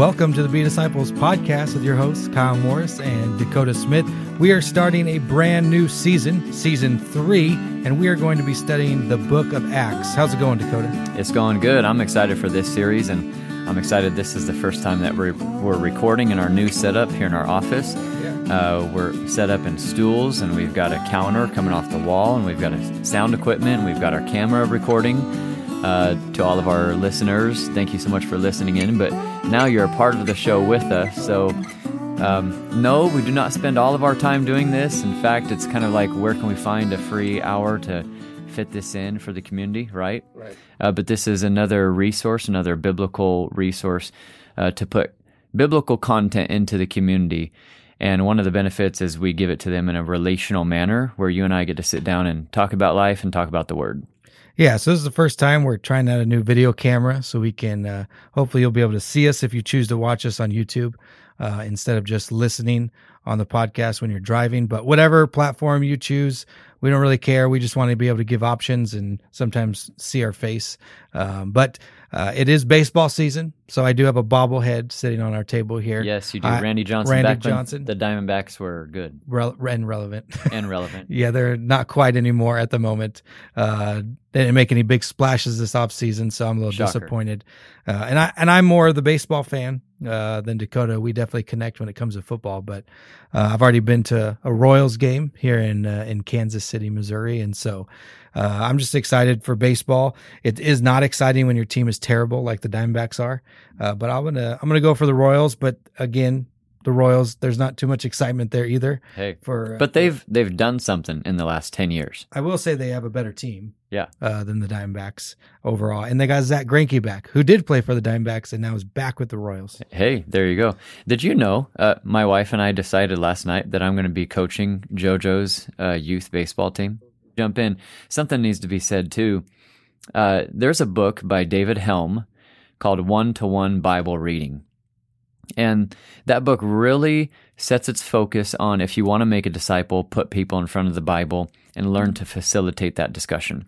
Welcome to the Be Disciples podcast with your hosts, Kyle Morris and Dakota Smith. We are starting a brand new season, season three, and we are going to be studying the book of Acts. How's it going, Dakota? It's going good. I'm excited for this series, and I'm excited this is the first time that we're, we're recording in our new setup here in our office. Uh, we're set up in stools, and we've got a counter coming off the wall, and we've got a sound equipment, we've got our camera recording uh, to all of our listeners. Thank you so much for listening in. But now you're a part of the show with us. So, um, no, we do not spend all of our time doing this. In fact, it's kind of like where can we find a free hour to fit this in for the community, right? Right. Uh, but this is another resource, another biblical resource uh, to put biblical content into the community. And one of the benefits is we give it to them in a relational manner where you and I get to sit down and talk about life and talk about the word. Yeah, so this is the first time we're trying out a new video camera, so we can uh, hopefully you'll be able to see us if you choose to watch us on YouTube uh, instead of just listening on the podcast when you're driving. But whatever platform you choose, we don't really care. We just want to be able to give options and sometimes see our face. Um, but uh, it is baseball season, so I do have a bobblehead sitting on our table here. Yes, you do. I- Randy Johnson. Randy Johnson. The Diamondbacks were good Rel- and relevant. and relevant. yeah, they're not quite anymore at the moment. Uh, they didn't make any big splashes this offseason, so I'm a little Shocker. disappointed. Uh, and I and I'm more of the baseball fan uh, than Dakota. We definitely connect when it comes to football. But uh, I've already been to a Royals game here in uh, in Kansas City, Missouri, and so uh, I'm just excited for baseball. It is not exciting when your team is terrible like the Diamondbacks are. Uh, but I'm gonna I'm gonna go for the Royals. But again, the Royals, there's not too much excitement there either. Hey, For uh, but they've they've done something in the last ten years. I will say they have a better team. Yeah. Uh, than the Diamondbacks overall. And they got Zack Greinke back, who did play for the Diamondbacks and now is back with the Royals. Hey, there you go. Did you know? Uh, my wife and I decided last night that I'm going to be coaching JoJo's uh, youth baseball team. Jump in. Something needs to be said too. Uh, there's a book by David Helm called One to One Bible Reading. And that book really sets its focus on if you want to make a disciple, put people in front of the Bible and learn to facilitate that discussion.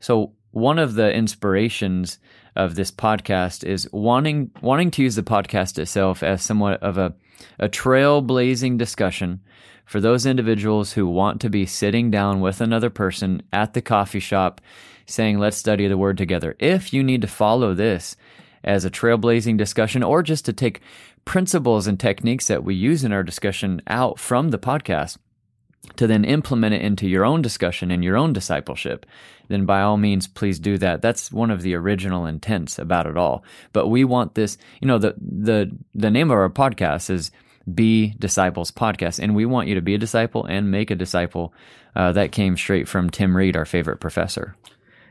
So, one of the inspirations of this podcast is wanting wanting to use the podcast itself as somewhat of a a trailblazing discussion for those individuals who want to be sitting down with another person at the coffee shop saying let's study the word together. If you need to follow this as a trailblazing discussion or just to take principles and techniques that we use in our discussion out from the podcast to then implement it into your own discussion and your own discipleship, then by all means, please do that. That's one of the original intents about it all. But we want this, you know, the, the, the name of our podcast is Be Disciples Podcast, and we want you to be a disciple and make a disciple. Uh, that came straight from Tim Reed, our favorite professor.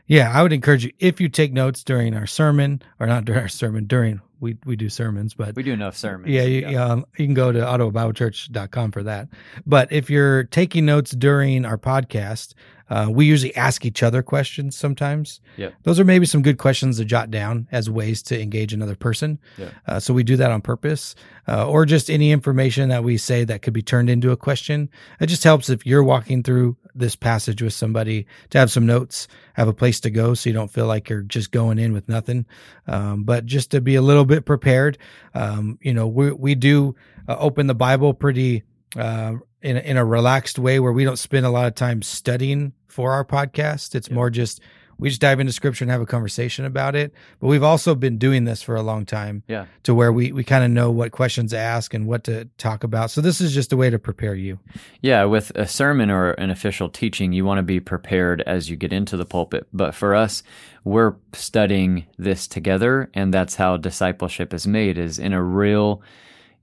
Yeah, I would encourage you if you take notes during our sermon, or not during our sermon, during we, we do sermons, but We do enough sermons. Yeah, you, um, you can go to ottawabiblechurch.com for that. But if you're taking notes during our podcast, uh, we usually ask each other questions sometimes. Yep. Those are maybe some good questions to jot down as ways to engage another person. Yeah. Uh, so we do that on purpose, uh, or just any information that we say that could be turned into a question. It just helps if you're walking through this passage with somebody to have some notes, have a place to go, so you don't feel like you're just going in with nothing. Um, but just to be a little bit prepared, um, you know, we we do uh, open the Bible pretty uh, in a, in a relaxed way where we don't spend a lot of time studying for our podcast. It's more just we just dive into scripture and have a conversation about it. But we've also been doing this for a long time Yeah. to where we, we kind of know what questions to ask and what to talk about. So this is just a way to prepare you. Yeah, with a sermon or an official teaching, you want to be prepared as you get into the pulpit. But for us, we're studying this together, and that's how discipleship is made is in a real,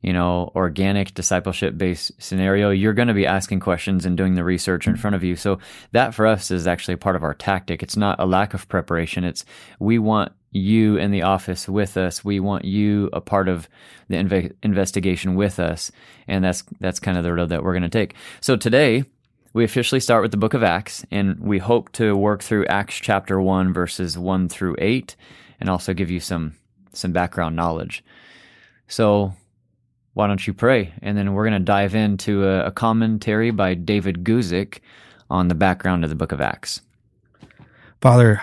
you know, organic discipleship based scenario. You're going to be asking questions and doing the research in front of you. So that for us is actually part of our tactic. It's not a lack of preparation. It's we want you in the office with us. We want you a part of the inve- investigation with us, and that's that's kind of the road that we're going to take. So today we officially start with the book of Acts, and we hope to work through Acts chapter one, verses one through eight, and also give you some some background knowledge. So why don't you pray? And then we're going to dive into a, a commentary by David Guzik on the background of the book of Acts. Father,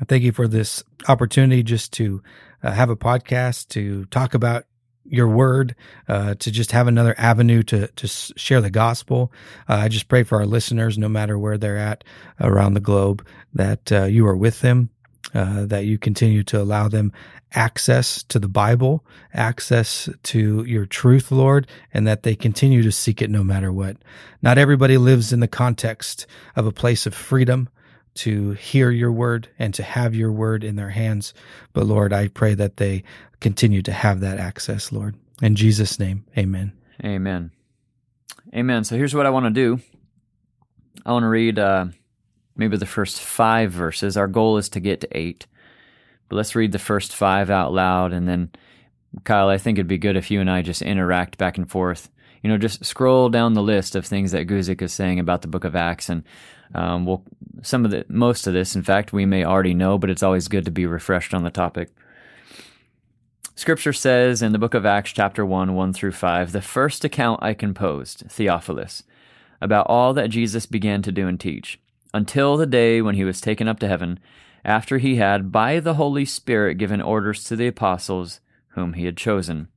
I thank you for this opportunity just to uh, have a podcast to talk about your word, uh, to just have another avenue to to share the gospel. Uh, I just pray for our listeners, no matter where they're at around the globe, that uh, you are with them, uh, that you continue to allow them access to the Bible, access to your truth, Lord, and that they continue to seek it no matter what. Not everybody lives in the context of a place of freedom to hear your word and to have your word in their hands. But Lord, I pray that they continue to have that access, Lord. In Jesus' name, amen. Amen. Amen. So here's what I want to do I want to read uh, maybe the first five verses. Our goal is to get to eight. But let's read the first five out loud. And then, Kyle, I think it'd be good if you and I just interact back and forth. You know, just scroll down the list of things that Guzik is saying about the book of Acts. And um, we'll, some of the, most of this, in fact, we may already know, but it's always good to be refreshed on the topic. Scripture says in the book of Acts, chapter 1, 1 through 5, the first account I composed, Theophilus, about all that Jesus began to do and teach, until the day when he was taken up to heaven after he had, by the Holy Spirit, given orders to the apostles whom he had chosen.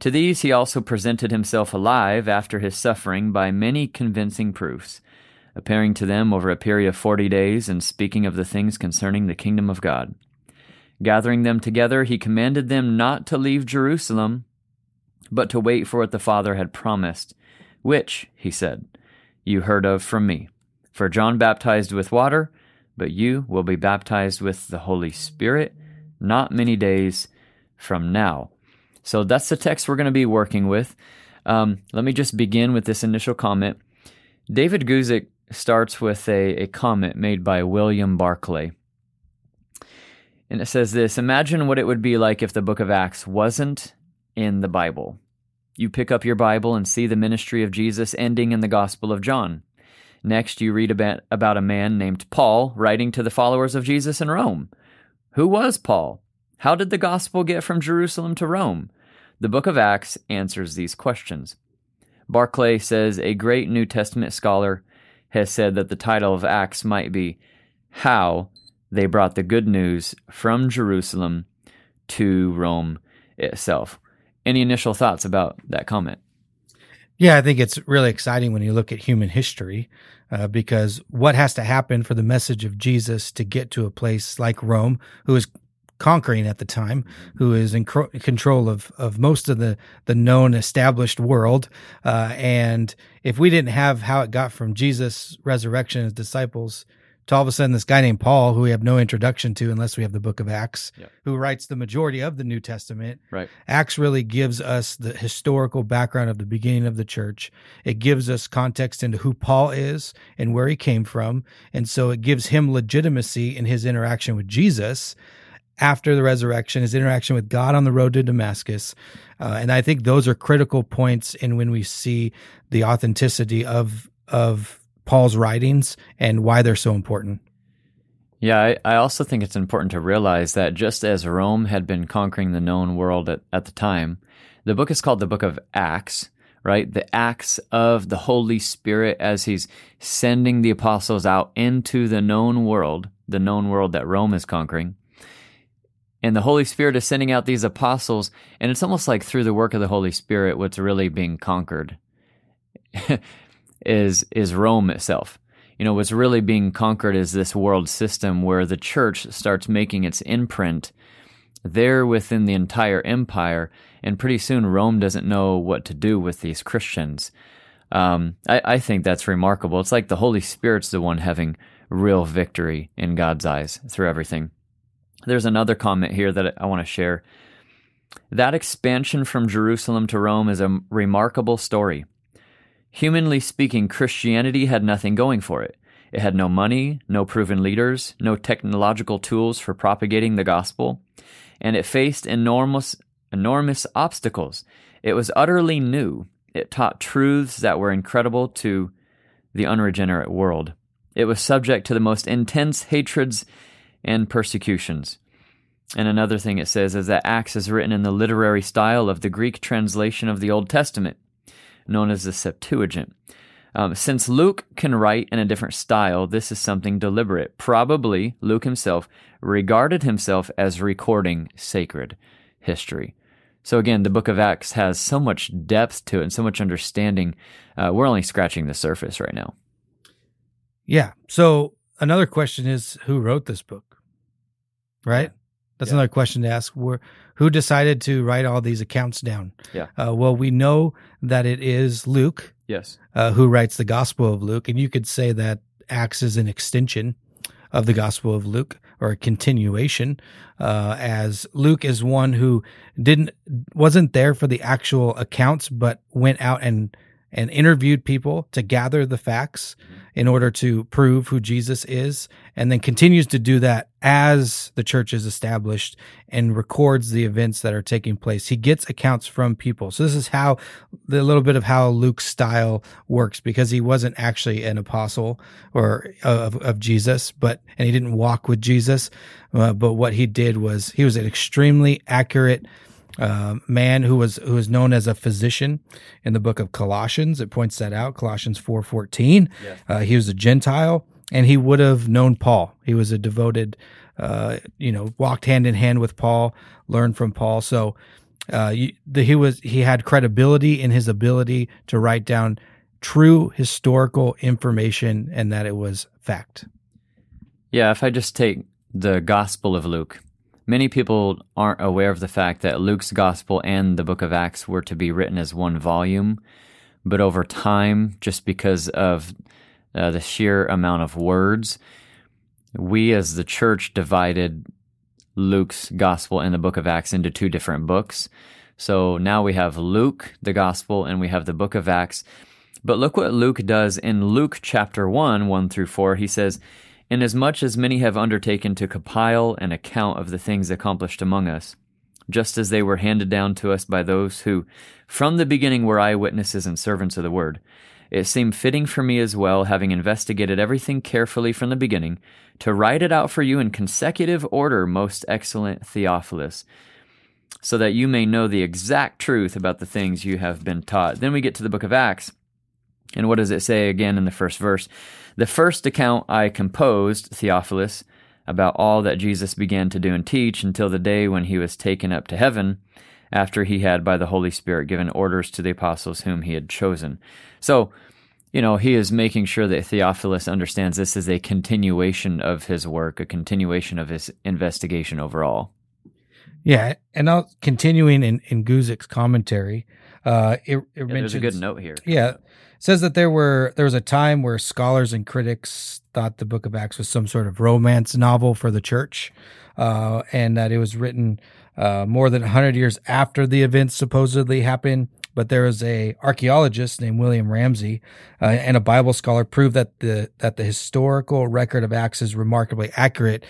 To these he also presented himself alive after his suffering by many convincing proofs, appearing to them over a period of forty days and speaking of the things concerning the kingdom of God. Gathering them together, he commanded them not to leave Jerusalem, but to wait for what the Father had promised, which, he said, you heard of from me. For John baptized with water, but you will be baptized with the Holy Spirit not many days from now. So that's the text we're going to be working with. Um, let me just begin with this initial comment. David Guzik starts with a, a comment made by William Barclay. And it says this Imagine what it would be like if the book of Acts wasn't in the Bible. You pick up your Bible and see the ministry of Jesus ending in the Gospel of John. Next, you read about, about a man named Paul writing to the followers of Jesus in Rome. Who was Paul? How did the gospel get from Jerusalem to Rome? The book of Acts answers these questions. Barclay says a great New Testament scholar has said that the title of Acts might be How They Brought the Good News from Jerusalem to Rome itself. Any initial thoughts about that comment? Yeah, I think it's really exciting when you look at human history uh, because what has to happen for the message of Jesus to get to a place like Rome, who is conquering at the time, who is in cro- control of, of most of the, the known established world. Uh, and if we didn't have how it got from Jesus' resurrection as disciples to all of a sudden this guy named Paul, who we have no introduction to unless we have the book of Acts, who writes the majority of the New Testament. Right. Acts really gives us the historical background of the beginning of the church. It gives us context into who Paul is and where he came from. And so it gives him legitimacy in his interaction with Jesus after the resurrection, his interaction with God on the road to Damascus. Uh, and I think those are critical points in when we see the authenticity of of Paul's writings and why they're so important. Yeah, I, I, also think it's important to realize that just as Rome had been conquering the known world at, at the time, the book is called the book of Acts, right? The acts of the Holy Spirit as he's sending the apostles out into the known world, the known world that Rome is conquering. And the Holy Spirit is sending out these apostles, and it's almost like through the work of the Holy Spirit, what's really being conquered. is is Rome itself. You know, what's really being conquered is this world system where the church starts making its imprint there within the entire empire, and pretty soon Rome doesn't know what to do with these Christians. Um, I, I think that's remarkable. It's like the Holy Spirit's the one having real victory in God's eyes through everything. There's another comment here that I want to share. That expansion from Jerusalem to Rome is a remarkable story. Humanly speaking, Christianity had nothing going for it. It had no money, no proven leaders, no technological tools for propagating the gospel, and it faced enormous, enormous obstacles. It was utterly new. It taught truths that were incredible to the unregenerate world. It was subject to the most intense hatreds and persecutions. And another thing it says is that Acts is written in the literary style of the Greek translation of the Old Testament known as the Septuagint. Um, since Luke can write in a different style, this is something deliberate. Probably Luke himself regarded himself as recording sacred history. So again, the book of Acts has so much depth to it and so much understanding. Uh, we're only scratching the surface right now. Yeah. So another question is who wrote this book? Right? That's Yeah. another question to ask. Where, who decided to write all these accounts down? Yeah. Uh, well, we know that it is Luke Yes. uh, who writes the Gospel of Luke, and you could say that Acts is an extension of the Gospel of Luke or a continuation, uh, as Luke is one who didn't wasn't there for the actual accounts, but went out and and interviewed people to gather the facts in order to prove who Jesus is, and then continues to do that as the church is established and records the events that are taking place. He gets accounts from people. So this is how the little bit of how Luke's style works because he wasn't actually an apostle or of, of Jesus, but and he didn't walk with Jesus. Uh, but what he did was he was an extremely accurate uh, man who was who was known as a physician in the book of Colossians. It points that out. Colossians four fourteen. Uh, he was a Gentile, and he would have known Paul. He was a devoted, uh, you know, walked hand in hand with Paul, learned from Paul. So uh, you, the, he was he had credibility in his ability to write down true historical information, and that it was fact. Yeah, if I just take the Gospel of Luke, many people aren't aware of the fact that Luke's Gospel and the book of Acts were to be written as one volume, but over time, just because of uh, the sheer amount of words, we as the church divided Luke's Gospel and the book of Acts into two different books. So now we have Luke, the Gospel, and we have the book of Acts. But look what Luke does in Luke chapter 1, 1 through 4. He says, Inasmuch as many have undertaken to compile an account of the things accomplished among us, just as they were handed down to us by those who, from the beginning, were eyewitnesses and servants of the word, it seemed fitting for me as well, having investigated everything carefully from the beginning, to write it out for you in consecutive order, most excellent Theophilus, so that you may know the exact truth about the things you have been taught. Then we get to the book of Acts. And what does it say again in the first verse? The first account I composed, Theophilus, about all that Jesus began to do and teach until the day when he was taken up to heaven, after he had by the Holy Spirit given orders to the apostles whom he had chosen. So, you know, he is making sure that Theophilus understands this is a continuation of his work, a continuation of his investigation overall. Yeah, and now continuing in in Guzik's commentary, uh, it, it Yeah, mentions there's a good note here. Yeah, says that there were there was a time where scholars and critics thought the Book of Acts was some sort of romance novel for the church, uh, and that it was written uh, more than hundred years after the events supposedly happened. But there was a archaeologist named William Ramsay uh, and a Bible scholar proved that the that the historical record of Acts is remarkably accurate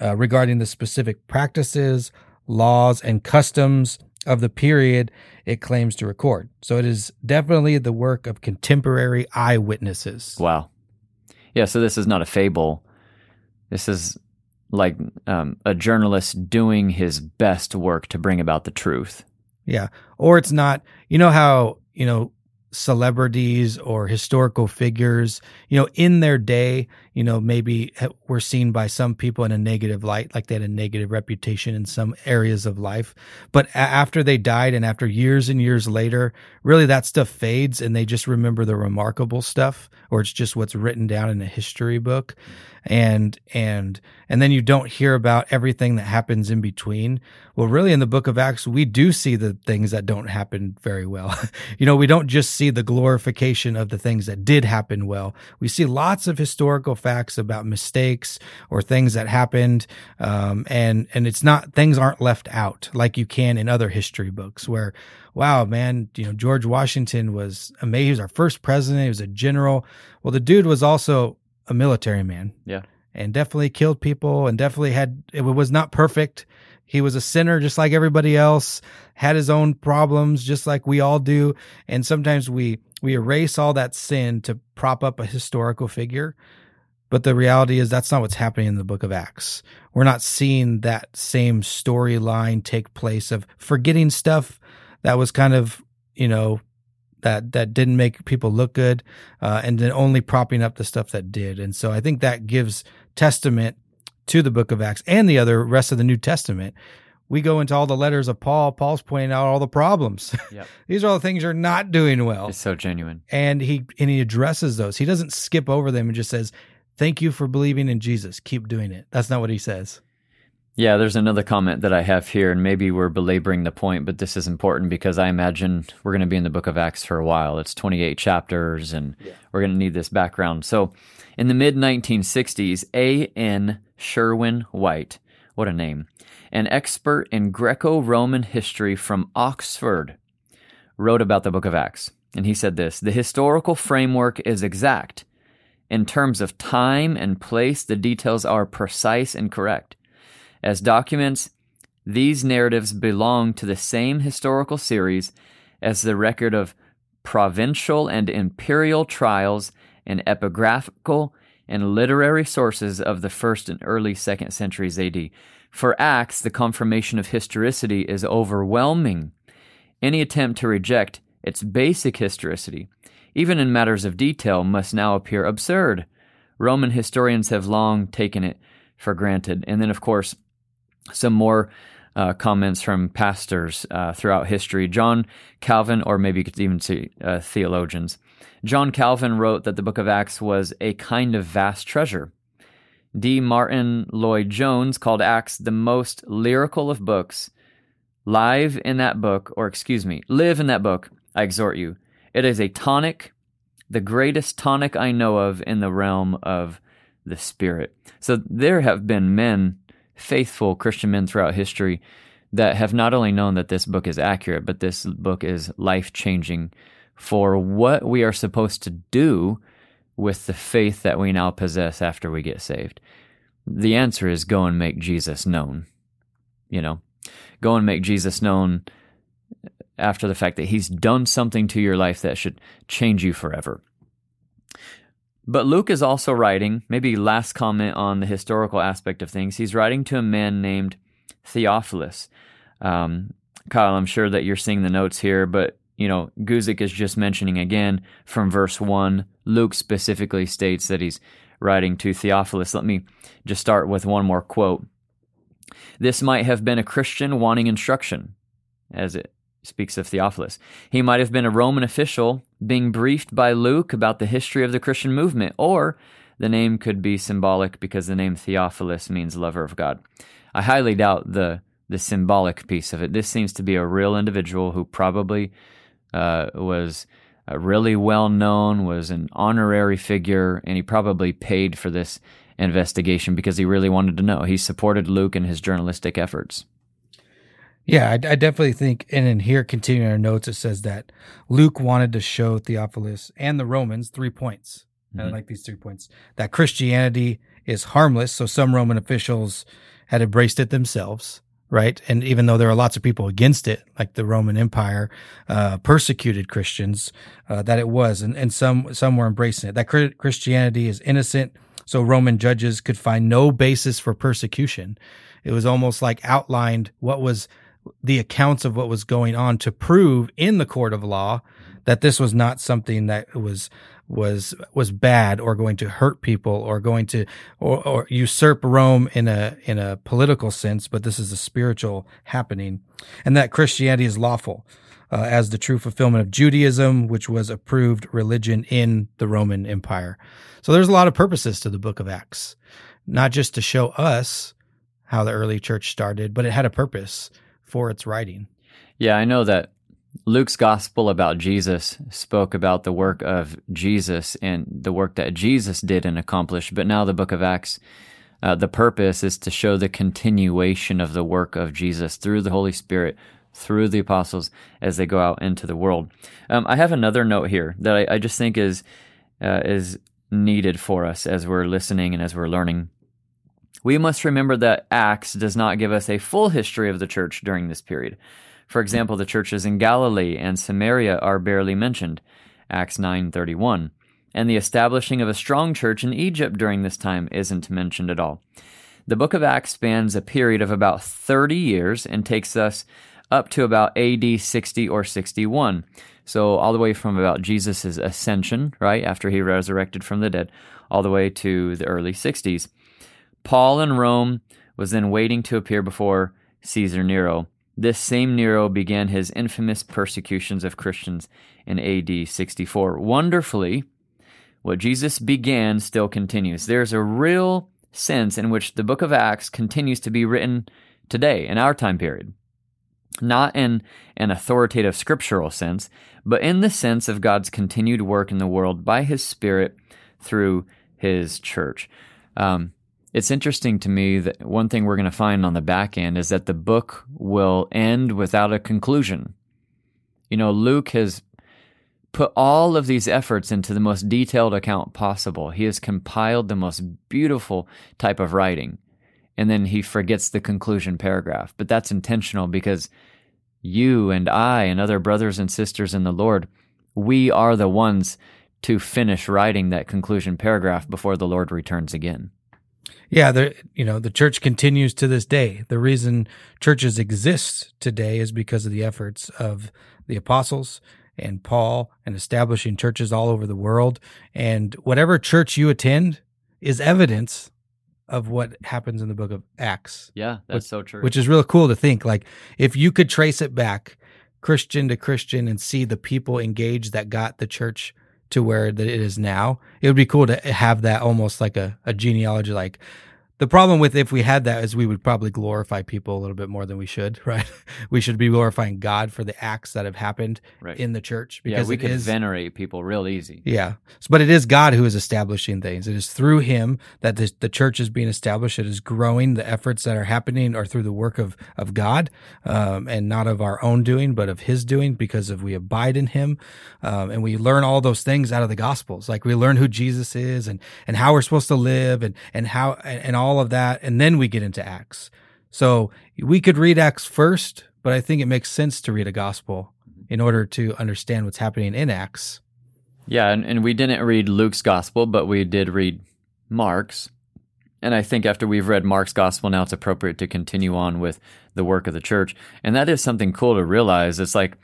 uh, regarding the specific practices, laws, and customs of the period it claims to record. So it is definitely the work of contemporary eyewitnesses. Wow. Yeah, so this is not a fable. This is like um, a journalist doing his best work to bring about the truth. Yeah. Or it's not, you know how, you know, celebrities or historical figures, you know, in their day, you know, maybe were seen by some people in a negative light, like they had a negative reputation in some areas of life. But after they died and after years and years later, really that stuff fades and they just remember the remarkable stuff, or it's just what's written down in a history book. And, and, and then you don't hear about everything that happens in between. Well, really in the book of Acts, we do see the things that don't happen very well. you know, we don't just see the glorification of the things that did happen well. We see lots of historical facts about mistakes or things that happened. Um, and, and it's not, things aren't left out like you can in other history books where, wow, man, you know, George Washington was amazing. He was our first president. He was a general. Well, the dude was also a military man Yeah. and definitely killed people and definitely had it was not perfect he was a sinner just like everybody else had his own problems just like we all do. And sometimes we we erase all that sin to prop up a historical figure. But the reality is that's not what's happening in the book of acts. We're not seeing that same storyline take place of forgetting stuff that was kind of you know that that didn't make people look good, uh, and then only propping up the stuff that did. And so I think that gives testament to the Book of Acts and the other rest of the New Testament, we go into all the letters of Paul, Paul's pointing out all the problems. Yep. These are all the things you're not doing well. It's so genuine. And he and he addresses those. He doesn't skip over them and just says, "Thank you for believing in Jesus. Keep doing it." That's not what he says. Yeah, there's another comment that I have here, and maybe we're belaboring the point, but this is important because I imagine we're going to be in the book of Acts for a while. It's 28 chapters, and yeah. we're going to need this background. So, in the mid 1960s, A.N. Sherwin White, what a name, an expert in Greco Roman history from Oxford, wrote about the book of Acts. And he said this The historical framework is exact. In terms of time and place, the details are precise and correct. As documents, these narratives belong to the same historical series as the record of provincial and imperial trials and epigraphical and literary sources of the first and early second centuries AD. For Acts, the confirmation of historicity is overwhelming. Any attempt to reject its basic historicity, even in matters of detail, must now appear absurd. Roman historians have long taken it for granted. And then, of course, some more uh, comments from pastors uh, throughout history. John Calvin, or maybe you could even uh, theologians. John Calvin wrote that the book of Acts was a kind of vast treasure. D. Martyn Lloyd Jones called Acts the most lyrical of books. Live in that book, or excuse me, live in that book, I exhort you. It is a tonic, the greatest tonic I know of in the realm of the Spirit. So there have been men faithful Christian men throughout history that have not only known that this book is accurate, but this book is life changing for what we are supposed to do with the faith that we now possess after we get saved. The answer is go and make Jesus known. You know, go and make Jesus known after the fact that he's done something to your life that should change you forever. But Luke is also writing, maybe last comment on the historical aspect of things, he's writing to a man named Theophilus. Um, Kyle, I'm sure that you're seeing the notes here, but you know, Guzik is just mentioning again from verse 1. Luke specifically states that he's writing to Theophilus. Let me just start with one more quote. This might have been a Christian wanting instruction, as it speaks of Theophilus. He might have been a Roman official being briefed by Luke about the history of the Christian movement, or the name could be symbolic because the name Theophilus means lover of God. I highly doubt the the symbolic piece of it. This seems to be a real individual who probably uh, was uh, really well known, was an honorary figure, and he probably paid for this investigation because he really wanted to know. He supported Luke in his journalistic efforts. Yeah, I, I, definitely think, and in here, continuing our notes, it says that Luke wanted to show Theophilus and the Romans three points. Mm-hmm. I like these three points that Christianity is harmless. So some Roman officials had embraced it themselves, right? And even though there are lots of people against it, like the Roman Empire uh, persecuted Christians, uh, that it was, and, and some some were embracing it. That Christianity is innocent, so Roman judges could find no basis for persecution. It was almost like outlined what was the accounts of what was going on to prove in the court of law that this was not something that was was was bad or going to hurt people or going to or, or usurp Rome in a in a political sense, but this is a spiritual happening, and that Christianity is lawful. Uh, as the true fulfillment of Judaism, which was approved religion in the Roman Empire. So there's a lot of purposes to the book of Acts, not just to show us how the early church started, but it had a purpose for its writing. Yeah, I know that Luke's gospel about Jesus spoke about the work of Jesus and the work that Jesus did and accomplished, but now the book of Acts, uh, the purpose is to show the continuation of the work of Jesus through the Holy Spirit, through the apostles as they go out into the world. Um, I have another note here that I, I just think is uh, is needed for us as we're listening and as we're learning. We must remember that Acts does not give us a full history of the church during this period. For example, the churches in Galilee and Samaria are barely mentioned, Acts 9:31, and the establishing of a strong church in Egypt during this time isn't mentioned at all. The book of Acts spans a period of about 30 years and takes us up to about AD 60 or 61. So all the way from about Jesus' ascension, right, after he resurrected from the dead, all the way to the early 60s. Paul in Rome was then waiting to appear before Caesar Nero. This same Nero began his infamous persecutions of Christians in AD 64. Wonderfully, what Jesus began still continues. There's a real sense in which the book of Acts continues to be written today in our time period. Not in an authoritative scriptural sense, but in the sense of God's continued work in the world by his Spirit through his church. Um, it's interesting to me that one thing we're going to find on the back end is that the book will end without a conclusion. You know, Luke has put all of these efforts into the most detailed account possible. He has compiled the most beautiful type of writing. And then he forgets the conclusion paragraph. But that's intentional because you and I and other brothers and sisters in the Lord, we are the ones to finish writing that conclusion paragraph before the Lord returns again. Yeah, the you know the church continues to this day. The reason churches exist today is because of the efforts of the apostles and Paul and establishing churches all over the world. And whatever church you attend is evidence of what happens in the book of Acts. Yeah, that's which, so true. Which is really cool to think. Like if you could trace it back Christian to Christian and see the people engaged that got the church to where that it is now, it would be cool to have that almost like a, a genealogy, like the problem with if we had that is we would probably glorify people a little bit more than we should, right? we should be glorifying God for the acts that have happened right. in the church because yeah, we could is, venerate people real easy. Yeah, but it is God who is establishing things. It is through Him that the, the church is being established. It is growing. The efforts that are happening are through the work of of God, um, and not of our own doing, but of His doing, because of we abide in Him, um, and we learn all those things out of the Gospels. Like we learn who Jesus is and and how we're supposed to live, and and how and, and all all of that, and then we get into Acts. So we could read Acts first, but I think it makes sense to read a gospel mm-hmm. in order to understand what's happening in Acts. Yeah, and, and we didn't read Luke's gospel, but we did read Mark's. And I think after we've read Mark's gospel, now it's appropriate to continue on with the work of the church. And that is something cool to realize. It's like,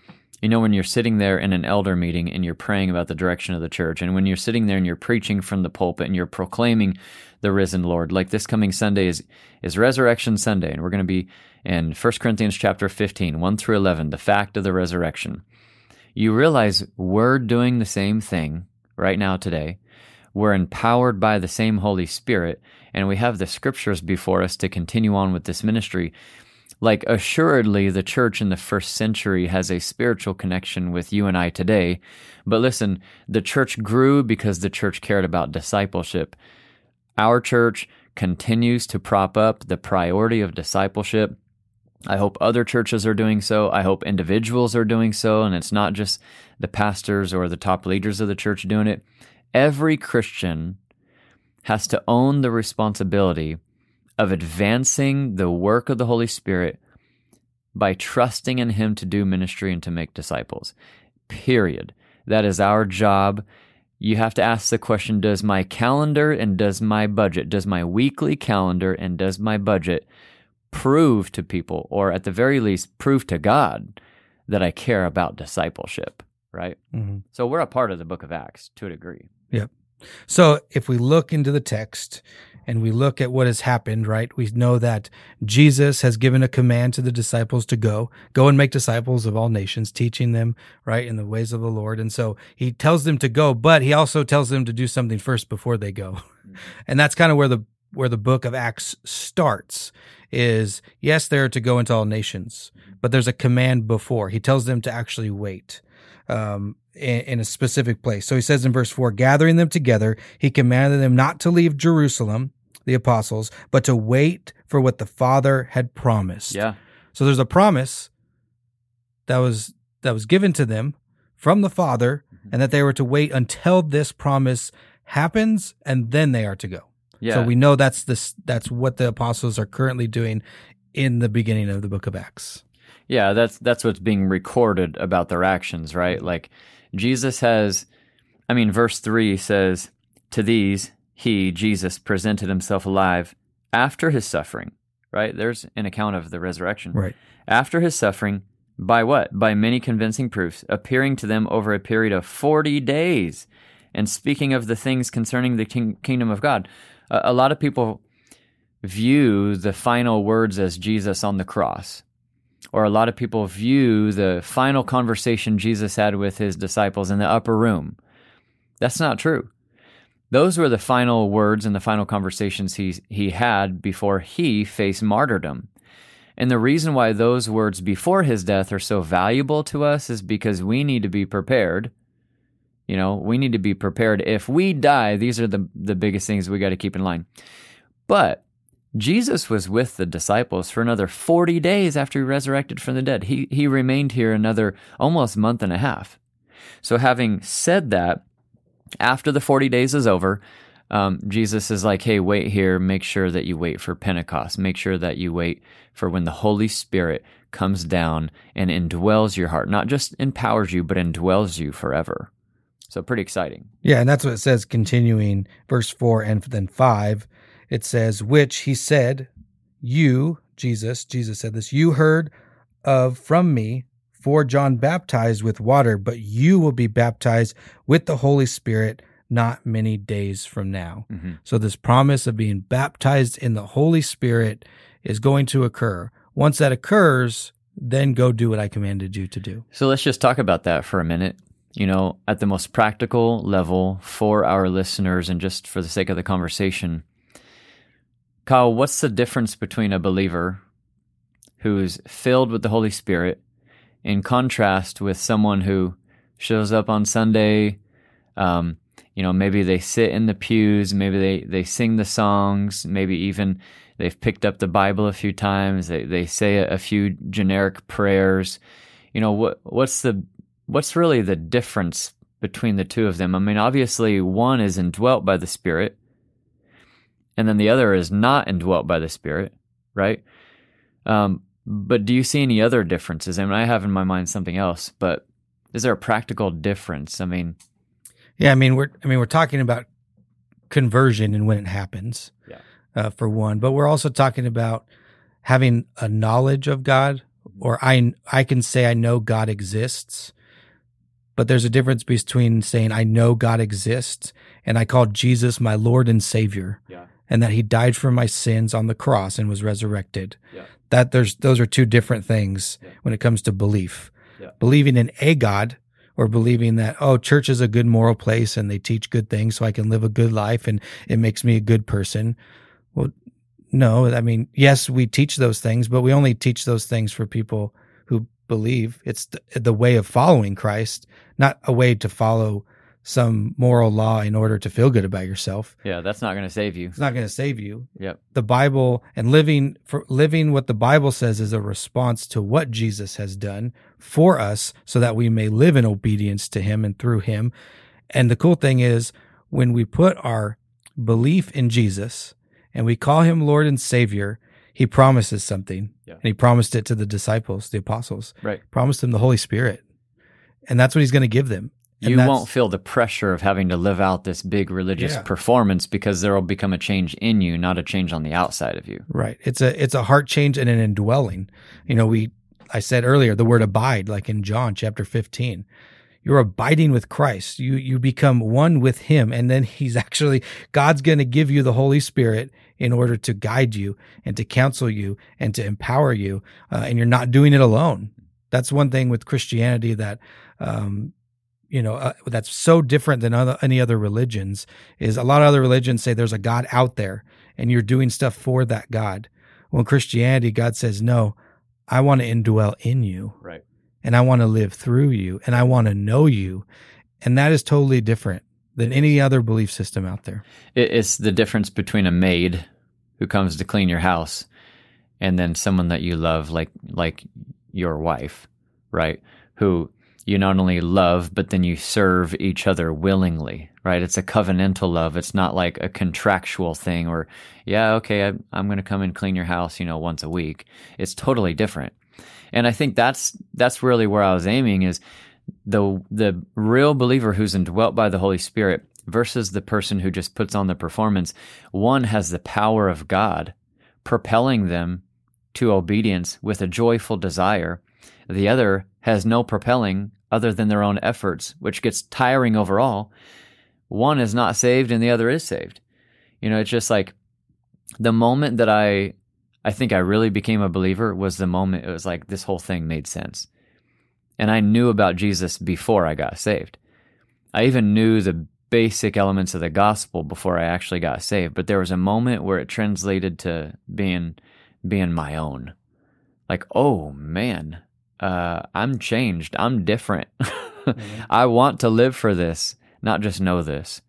you know, when you're sitting there in an elder meeting and you're praying about the direction of the church, and when you're sitting there and you're preaching from the pulpit and you're proclaiming the risen Lord. Like this coming Sunday is is Resurrection Sunday, and we're going to be in 1 Corinthians chapter 15, 1 through 11, the fact of the resurrection. You realize we're doing the same thing right now today. We're empowered by the same Holy Spirit, and we have the scriptures before us to continue on with this ministry. Like, assuredly, the church in the first century has a spiritual connection with you and I today. But listen, the church grew because the church cared about discipleship. Our church continues to prop up the priority of discipleship. I hope other churches are doing so. I hope individuals are doing so. And it's not just the pastors or the top leaders of the church doing it. Every Christian has to own the responsibility of advancing the work of the Holy Spirit by trusting in Him to do ministry and to make disciples. Period. That is our job you have to ask the question Does my calendar and does my budget, does my weekly calendar and does my budget prove to people, or at the very least, prove to God that I care about discipleship, right? Mm-hmm. So we're a part of the book of Acts to a degree. Yep. So if we look into the text and we look at what has happened, right, we know that Jesus has given a command to the disciples to go, go and make disciples of all nations, teaching them, right, in the ways of the Lord. And so he tells them to go, but he also tells them to do something first before they go. Mm-hmm. And that's kind of where the where the book of Acts starts is yes, they're to go into all nations, but there's a command before. He tells them to actually wait. Um, in, a specific place. So he says in verse 4 gathering them together, he commanded them not to leave Jerusalem, the apostles, but to wait for what the Father had promised. Yeah. So there's a promise that was that was given to them from the Father mm-hmm. and that they were to wait until this promise happens and then they are to go. Yeah. So we know that's this that's what the apostles are currently doing in the beginning of the book of Acts. Yeah, that's that's what's being recorded about their actions, right? Like Jesus has, I mean, verse 3 says, To these, he, Jesus, presented himself alive after his suffering, right? There's an account of the resurrection. Right. After his suffering, by what? By many convincing proofs, appearing to them over a period of 40 days and speaking of the things concerning the king- kingdom of God. a lot of people view the final words as Jesus on the cross. Or a lot of people view the final conversation Jesus had with his disciples in the upper room. That's not true. Those were the final words and the final conversations he, he had before he faced martyrdom. And the reason why those words before his death are so valuable to us is because we need to be prepared. You know, we need to be prepared. If we die, these are the, the biggest things we got to keep in line. But Jesus was with the disciples for another 40 days after he resurrected from the dead. He, he remained here another almost month and a half. So, having said that, after the 40 days is over, um, Jesus is like, hey, wait here. Make sure that you wait for Pentecost. Make sure that you wait for when the Holy Spirit comes down and indwells your heart, not just empowers you, but indwells you forever. So, pretty exciting. Yeah, and that's what it says, continuing verse 4 and then 5. It says, Which he said, You, Jesus, Jesus said this, you heard of from me, for John baptized with water, but you will be baptized with the Holy Spirit not many days from now. Mm-hmm. So, this promise of being baptized in the Holy Spirit is going to occur. Once that occurs, then go do what I commanded you to do. So, let's just talk about that for a minute. You know, at the most practical level for our listeners, and just for the sake of the conversation, Kyle, what's the difference between a believer who's filled with the Holy Spirit in contrast with someone who shows up on Sunday, um, you know, maybe they sit in the pews, maybe they, they sing the songs, maybe even they've picked up the Bible a few times, they, they say a, a few generic prayers. You know, what what's the what's really the difference between the two of them? I mean, obviously one is indwelt by the Spirit, and then the other is not indwelt by the Spirit, right? Um, but do you see any other differences? I mean, I have in my mind something else, but is there a practical difference? I mean, yeah, I mean we're I mean we're talking about conversion and when it happens. Yeah. Uh, for one, but we're also talking about having a knowledge of God, or I I can say I know God exists, but there's a difference between saying I know God exists and I call Jesus my Lord and Savior. Yeah. And that he died for my sins on the cross and was resurrected. Yeah. That there's those are two different things yeah. when it comes to belief. Yeah. Believing in a God or believing that, oh, church is a good moral place and they teach good things so I can live a good life and it makes me a good person. Well, no, I mean, yes, we teach those things, but we only teach those things for people who believe it's the, the way of following Christ, not a way to follow some moral law in order to feel good about yourself. Yeah, that's not going to save you. It's not going to save you. Yep. The Bible and living for living what the Bible says is a response to what Jesus has done for us so that we may live in obedience to him and through him. And the cool thing is when we put our belief in Jesus and we call him Lord and Savior, he promises something. Yeah. And he promised it to the disciples, the apostles. Right. Promised them the Holy Spirit. And that's what he's going to give them you won't feel the pressure of having to live out this big religious yeah. performance because there will become a change in you, not a change on the outside of you. Right. It's a it's a heart change and an indwelling. You know, we I said earlier the word abide, like in John chapter fifteen. You're abiding with Christ. You you become one with Him, and then He's actually God's going to give you the Holy Spirit in order to guide you and to counsel you and to empower you, uh, and you're not doing it alone. That's one thing with Christianity that um, you know uh, that's so different than other, any other religions is a lot of other religions say there's a god out there and you're doing stuff for that god. Well in christianity god says no i want to indwell in you right. and i want to live through you and i want to know you. And that is totally different than any other belief system out there. It's the difference between a maid who comes to clean your house and then someone that you love like like your wife right who you not only love, but then you serve each other willingly, right? It's a covenantal love. It's not like a contractual thing or, yeah, okay, I, I'm going to come and clean your house, you know, once a week. It's totally different. And I think that's, that's really where I was aiming is the, the real believer who's indwelt by the Holy Spirit versus the person who just puts on the performance. One has the power of God propelling them to obedience with a joyful desire. The other has no propelling other than their own efforts, which gets tiring overall. One is not saved and the other is saved. You know, it's just like the moment that I I think I really became a believer was the moment it was like this whole thing made sense. And I knew about Jesus before I got saved. I even knew the basic elements of the gospel before I actually got saved, but there was a moment where it translated to being being my own. Like, oh man, uh, I'm changed. I'm different. mm-hmm. I want to live for this, not just know this.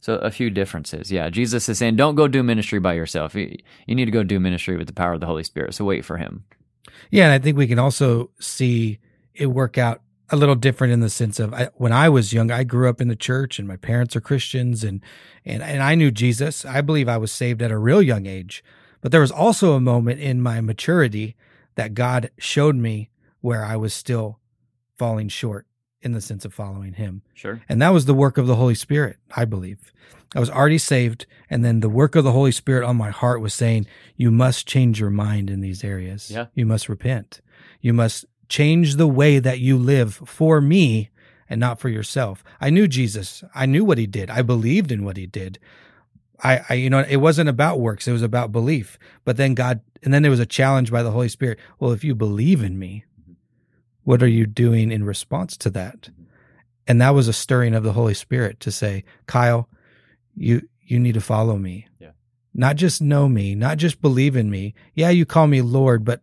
So a few differences. Yeah, Jesus is saying, don't go do ministry by yourself. You, you need to go do ministry with the power of the Holy Spirit. So wait for Him. Yeah, and I think we can also see it work out a little different in the sense of I, when I was young, I grew up in the church, and my parents are Christians, and and and I knew Jesus. I believe I was saved at a real young age, but there was also a moment in my maturity that God showed me where I was still falling short in the sense of following him. Sure. And that was the work of the Holy Spirit, I believe. I was already saved. And then the work of the Holy Spirit on my heart was saying, you must change your mind in these areas. Yeah. You must repent. You must change the way that you live for me and not for yourself. I knew Jesus. I knew what he did. I believed in what he did. I, I, you know, it wasn't about works. It was about belief. But then God, and then there was a challenge by the Holy Spirit. Well, if you believe in me, what are you doing in response to that? And that was a stirring of the Holy Spirit to say, Kyle, you you need to follow me. Yeah. Not just know me, not just believe in me. Yeah, you call me Lord, but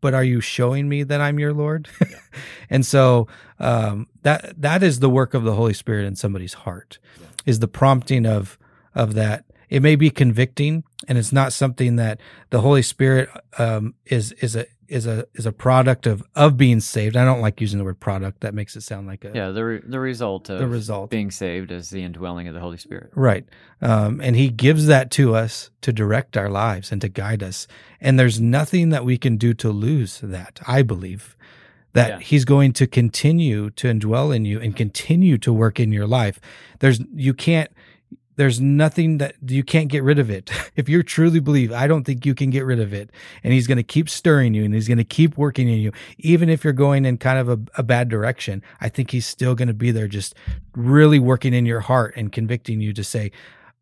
but are you showing me that I'm your Lord? Yeah. and so um, that that is the work of the Holy Spirit in somebody's heart, yeah. is the prompting of of that. It may be convicting, and it's not something that the Holy Spirit um, is is a is a is a product of of being saved. I don't like using the word product. That makes it sound like a yeah. The re- the result of the result being saved is the indwelling of the Holy Spirit. Right, um, and He gives that to us to direct our lives and to guide us. And there's nothing that we can do to lose that. I believe that yeah. He's going to continue to indwell in you and continue to work in your life. There's you can't there's nothing that you can't get rid of it. If you truly believe, I don't think you can get rid of it. And he's going to keep stirring you and he's going to keep working in you. Even if you're going in kind of a, a bad direction, I think he's still going to be there, just really working in your heart and convicting you to say,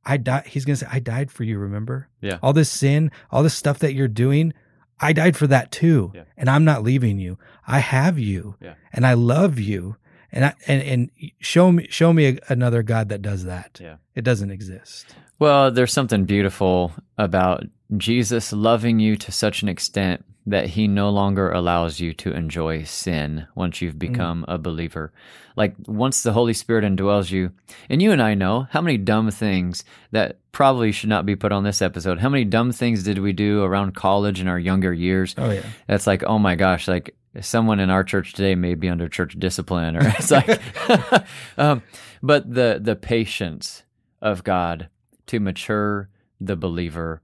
I died. He's going to say, I died for you. Remember? Yeah. All this sin, all this stuff that you're doing. I died for that too. Yeah. And I'm not leaving you. I have you yeah. and I love you and I, and and show me show me a, another God that does that. Yeah, it doesn't exist. Well, there's something beautiful about Jesus loving you to such an extent that he no longer allows you to enjoy sin once you've mm. become mm. a believer. Like once the Holy Spirit indwells you, and you and I know how many dumb things that probably should not be put on this episode. How many dumb things did we do around college in our younger years? Oh yeah. That's like, oh my gosh, like someone in our church today may be under church discipline or it's like um, but the the patience of god to mature the believer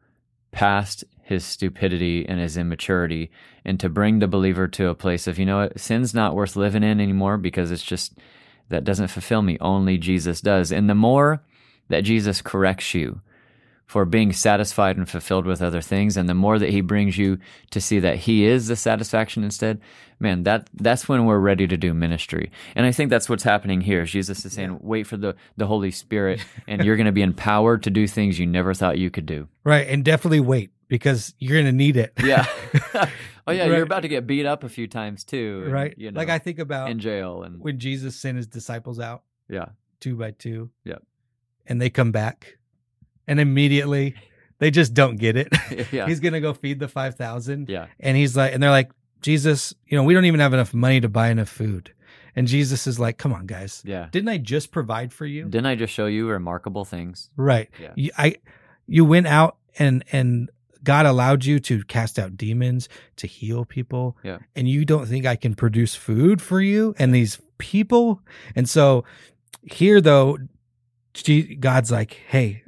past his stupidity and his immaturity and to bring the believer to a place of you know what sin's not worth living in anymore because it's just that doesn't fulfill me. Only jesus does. And the more that jesus corrects you for being satisfied and fulfilled with other things. And the more that he brings you to see that he is the satisfaction instead man that that's when we're ready to do ministry. And i think that's what's happening here. Jesus is saying wait for the the holy spirit and you're going to be empowered to do things you never thought you could do. Right and definitely wait because you're going to need it. Yeah. Oh yeah right. you're about to get beat up a few times too and, right you know, like i think about in jail and when jesus sent his disciples out yeah. two by two yeah. and they come back and immediately they just don't get it. Yeah. he's gonna go feed the five thousand. Yeah. And he's like, and they're like, Jesus, you know, we don't even have enough money to buy enough food. And Jesus is like, come on, guys. Yeah. Didn't I just provide for you? Didn't I just show you remarkable things? Right. Yeah. You, I, you went out and and God allowed you to cast out demons, to heal people. Yeah. And you don't think I can produce food for you and these people? And so here though, God's like, hey,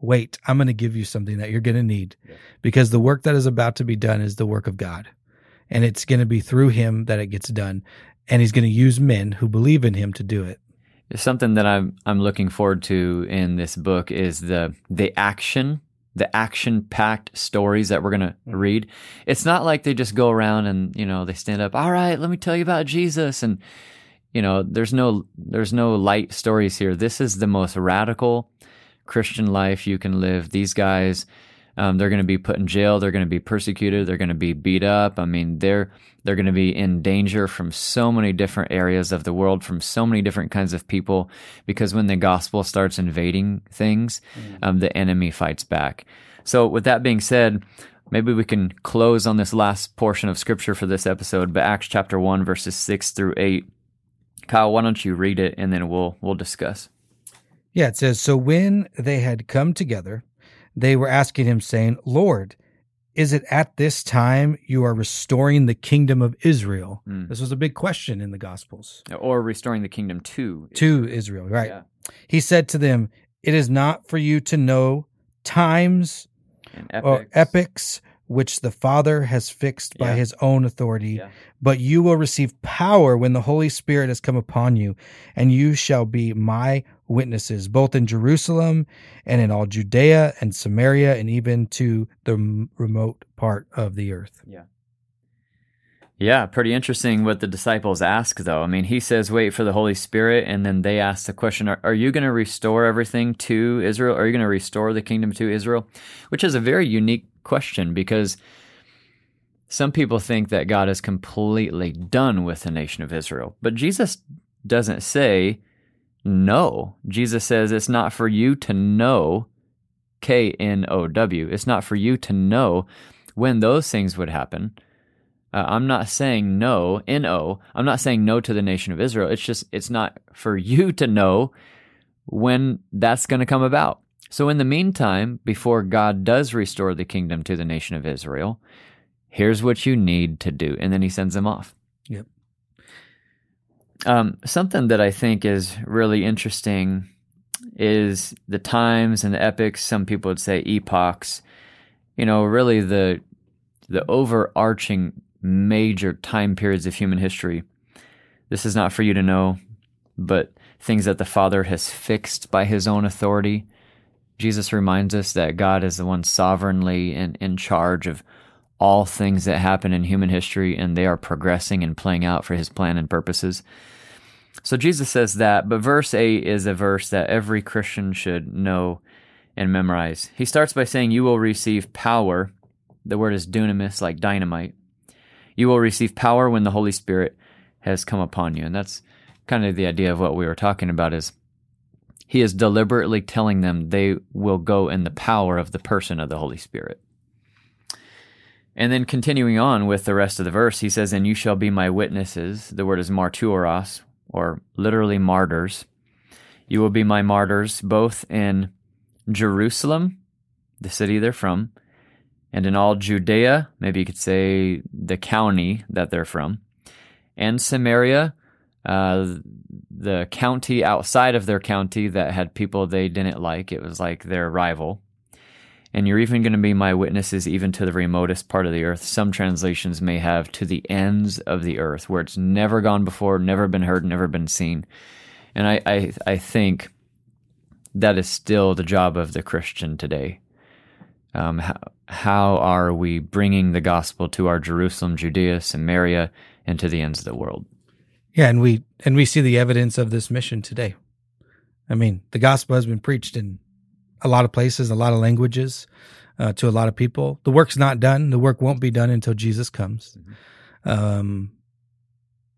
wait, I'm going to give you something that you're going to need yeah. because the work that is about to be done is the work of God. And it's going to be through him that it gets done. And he's going to use men who believe in him to do it. Something that I'm I'm looking forward to in this book is the the action, the action packed stories that we're gonna mm-hmm. read. It's not like they just go around and you know they stand up. All right, let me tell you about Jesus, and you know there's no there's no light stories here. This is the most radical Christian life you can live. These guys, Um, they're going to be put in jail. They're going to be persecuted. They're going to be beat up. I mean, they're they're going to be in danger from so many different areas of the world, from so many different kinds of people, because when the gospel starts invading things, mm. um, the enemy fights back. So, with that being said, maybe we can close on this last portion of scripture for this episode, but Acts chapter 1, verses 6 through 8. Kyle, why don't you read it and then we'll we'll discuss. Yeah, it says, So when they had come together, they were asking him, saying, Lord, is it at this time you are restoring the kingdom of Israel? Mm. This was a big question in the Gospels. Or restoring the kingdom to to Israel, right? Yeah. He said to them, It is not for you to know times epics. or epochs which the Father has fixed by yeah. his own authority. Yeah. But you will receive power when the Holy Spirit has come upon you, and you shall be my witnesses, both in Jerusalem and in all Judea and Samaria, and even to the remote part of the earth. Yeah. Yeah, pretty interesting what the disciples ask, though. I mean, he says, wait for the Holy Spirit, and then they ask the question, are, are you going to restore everything to Israel? Are you going to restore the kingdom to Israel? Which is a very unique question because some people think that God is completely done with the nation of Israel. But Jesus doesn't say no. Jesus says it's not for you to know, K N O W, it's not for you to know when those things would happen uh, I'm not saying no, N O. I'm not saying no to the nation of Israel. It's just, it's not for you to know when that's going to come about. So, in the meantime, before God does restore the kingdom to the nation of Israel, here's what you need to do. And then he sends them off. Yep. Um, something that I think is really interesting is the times and the epics. Some people would say epochs. You know, really the the overarching major time periods of human history. This is not for you to know, but things that the Father has fixed by his own authority. Jesus reminds us that God is the one sovereignly in, in charge of all things that happen in human history, and they are progressing and playing out for his plan and purposes. So Jesus says that, but verse 8 is a verse that every Christian should know and memorize. He starts by saying, You will receive power. The word is dunamis, like dynamite. You will receive power when the Holy Spirit has come upon you. And that's kind of the idea of what we were talking about is he is deliberately telling them they will go in the power of the person of the Holy Spirit. And then continuing on with the rest of the verse, he says, And you shall be my witnesses. The word is marturos, or literally martyrs. You will be my martyrs both in Jerusalem, the city they're from, and in all Judea, maybe you could say the county that they're from, and Samaria, uh, the county outside of their county that had people they didn't like. It was like their rival. And you're even going to be my witnesses even to the remotest part of the earth. Some translations may have to the ends of the earth, where it's never gone before, never been heard, never been seen. And I, I, I think that is still the job of the Christian today um, how, how are we bringing the gospel to our Jerusalem, Judea, Samaria, and to the ends of the world? Yeah, and we and we see the evidence of this mission today. I mean, the gospel has been preached in a lot of places, a lot of languages, uh, to a lot of people. The work's not done. The work won't be done until Jesus comes. Mm-hmm. Um,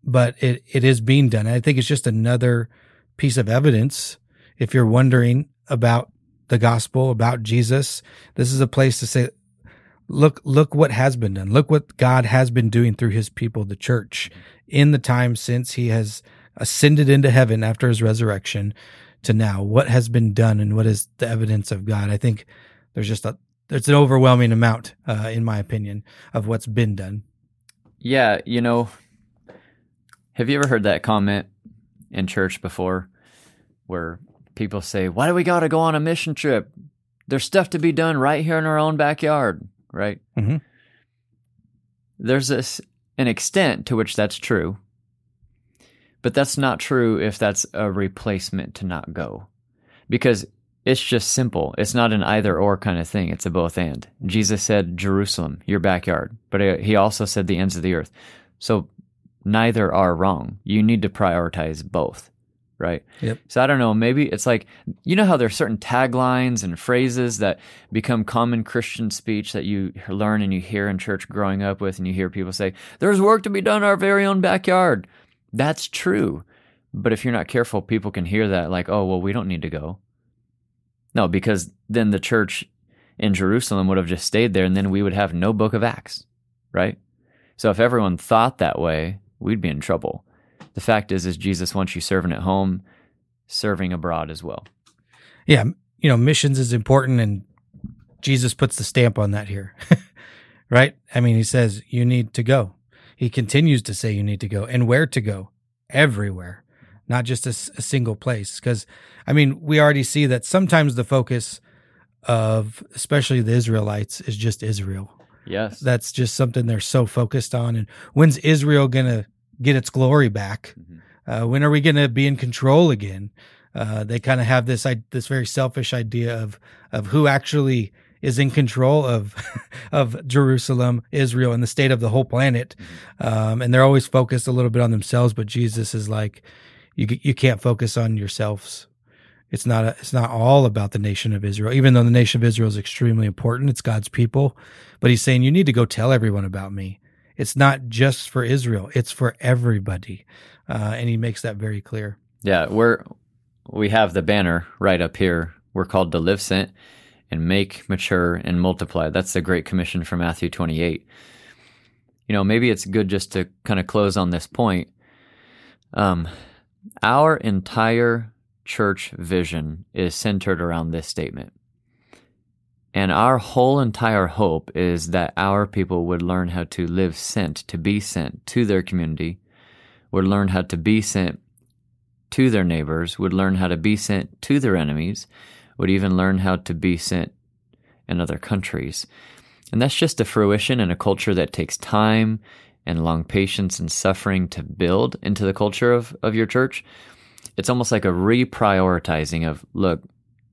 but it it is being done. I think it's just another piece of evidence. If you're wondering about the gospel about Jesus, this is a place to say, look, look what has been done. Look what God has been doing through his people, the church, in the time since he has ascended into heaven after his resurrection to now. What has been done and what is the evidence of God? I think there's just a, there's an overwhelming amount, uh, in my opinion, of what's been done. Yeah. You know, have you ever heard that comment in church before where people say, why do we got to go on a mission trip? There's stuff to be done right here in our own backyard, right? Mm-hmm. There's this, an extent to which that's true, but that's not true if that's a replacement to not go. Because it's just simple. It's not an either or kind of thing. It's a both and. Jesus said Jerusalem, your backyard, but uh, he also said the ends of the earth. So neither are wrong. You need to prioritize both right? Yep. So I don't know, maybe it's like you know how there's certain taglines and phrases that become common Christian speech that you learn and you hear in church growing up with and you hear people say, "There's work to be done in our very own backyard." That's true. But if you're not careful, people can hear that like, "Oh, well, we don't need to go." No, because then the church in Jerusalem would have just stayed there and then we would have no book of Acts, right? So if everyone thought that way, we'd be in trouble. The fact is is Jesus wants you serving at home, serving abroad as well. Yeah, you know, missions is important and Jesus puts the stamp on that here. right? I mean, he says you need to go. He continues to say you need to go and where to go. Everywhere. Not just a, a single place because I mean, we already see that sometimes the focus of especially the Israelites is just Israel. Yes. That's just something they're so focused on. And when's Israel going to get its glory back? Mm-hmm. Uh, when are we going to be in control again? Uh, they kind of have this this very selfish idea of of who actually is in control of of Jerusalem, Israel, and the state of the whole planet. Mm-hmm. Um, and they're always focused a little bit on themselves. But Jesus is like, you you can't focus on yourselves. It's not a, it's not all about the nation of Israel, even though the nation of Israel is extremely important. It's God's people, but He's saying you need to go tell everyone about me. It's not just for Israel; it's for everybody, uh, and He makes that very clear. Yeah, we're we have the banner right up here. We're called to live sent and make, mature, and multiply. That's the Great Commission from Matthew 28. You know, maybe it's good just to kind of close on this point. Um, our entire church vision is centered around this statement. And our whole entire hope is that our people would learn how to live sent, to be sent to their community, would learn how to be sent to their neighbors, would learn how to be sent to their enemies, would even learn how to be sent in other countries. And that's just a fruition in a culture that takes time and long patience and suffering to build into the culture of, of your church. It's almost like a reprioritizing of look,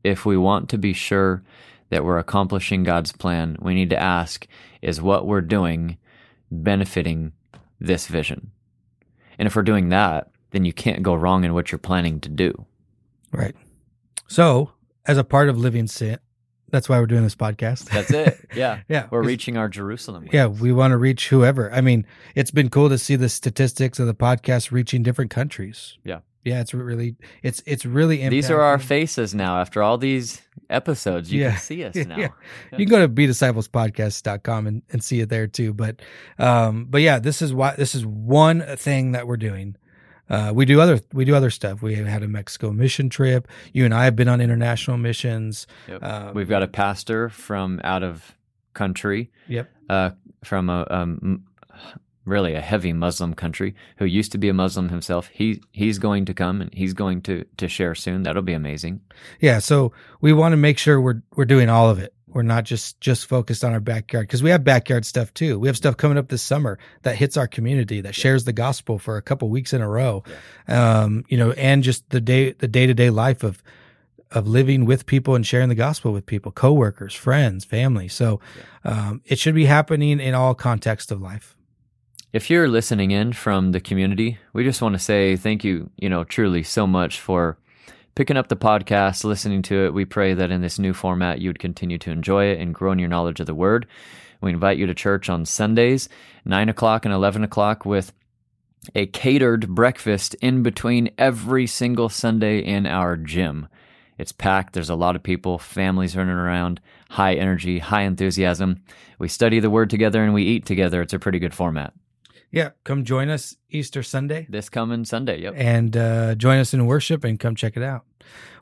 if we want to be sure that we're accomplishing God's plan, we need to ask is what we're doing benefiting this vision? And if we're doing that, then you can't go wrong in what you're planning to do. Right. So, as a part of Living Sent, that's why we're doing this podcast. That's it. Yeah. yeah. We're reaching our Jerusalem. Yeah, we want to reach whoever. I mean, it's been cool to see the statistics of the podcast reaching different countries. Yeah. Yeah, it's really it's it's really impacting. These are our faces now after all these episodes. You Yeah. can see us now. Yeah. You can go to be bedisciplespodcast.com and, and see it there too. But um but yeah, this is why this is one thing that we're doing. Uh, we do other we do other stuff. We had a Mexico mission trip. You and I have been on international missions. Yep. Um, We've got a pastor from out of country, Yep. uh, from a um, really a heavy Muslim country who used to be a Muslim himself. He he's going to come and he's going to to share soon. That'll be amazing. Yeah, so we want to make sure we're we're doing all of it. We're not just just focused on our backyard because we have backyard stuff too. We have stuff coming up this summer that hits our community that shares the gospel for a couple weeks in a row. Um, you know, and just the day the day to day life of of living with people and sharing the gospel with people, coworkers, friends, family. So um, it should be happening in all contexts of life. If you're listening in from the community, we just want to say thank you, you know, truly so much for picking up the podcast, listening to it. We pray that in this new format, you would continue to enjoy it and grow in your knowledge of the word. We invite you to church on Sundays, 9 o'clock and 11 o'clock, with a catered breakfast in between every single Sunday in our gym. It's packed. There's a lot of people, families running around, high energy, high enthusiasm. We study the word together and we eat together. It's a pretty good format. Yeah, come join us Easter Sunday. This coming Sunday, yep. and uh, join us in worship and come check it out.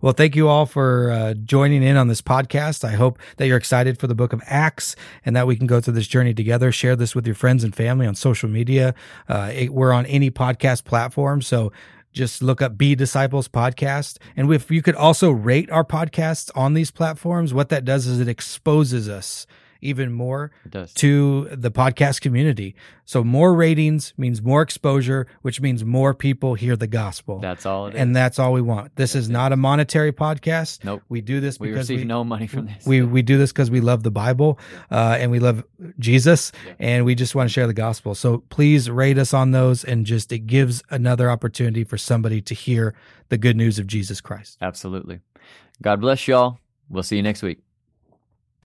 Well, thank you all for uh, joining in on this podcast. I hope that you're excited for the book of Acts and that we can go through this journey together. Share this with your friends and family on social media. Uh, it- we're on any podcast platform. So just look up Be Disciples Podcast. And if you could also rate our podcasts on these platforms, what that does is it exposes us even more to the podcast community. So more ratings means more exposure, which means more people hear the gospel. That's all it is. and that's all we want. This is not a monetary podcast. Nope. We do this we because receive we, no money from this. we we do this because we love the Bible uh, and we love Jesus Yeah. and we just want to share the gospel. So please rate us on those and just it gives another opportunity for somebody to hear the good news of Jesus Christ. Absolutely. God bless y'all. We'll see you next week.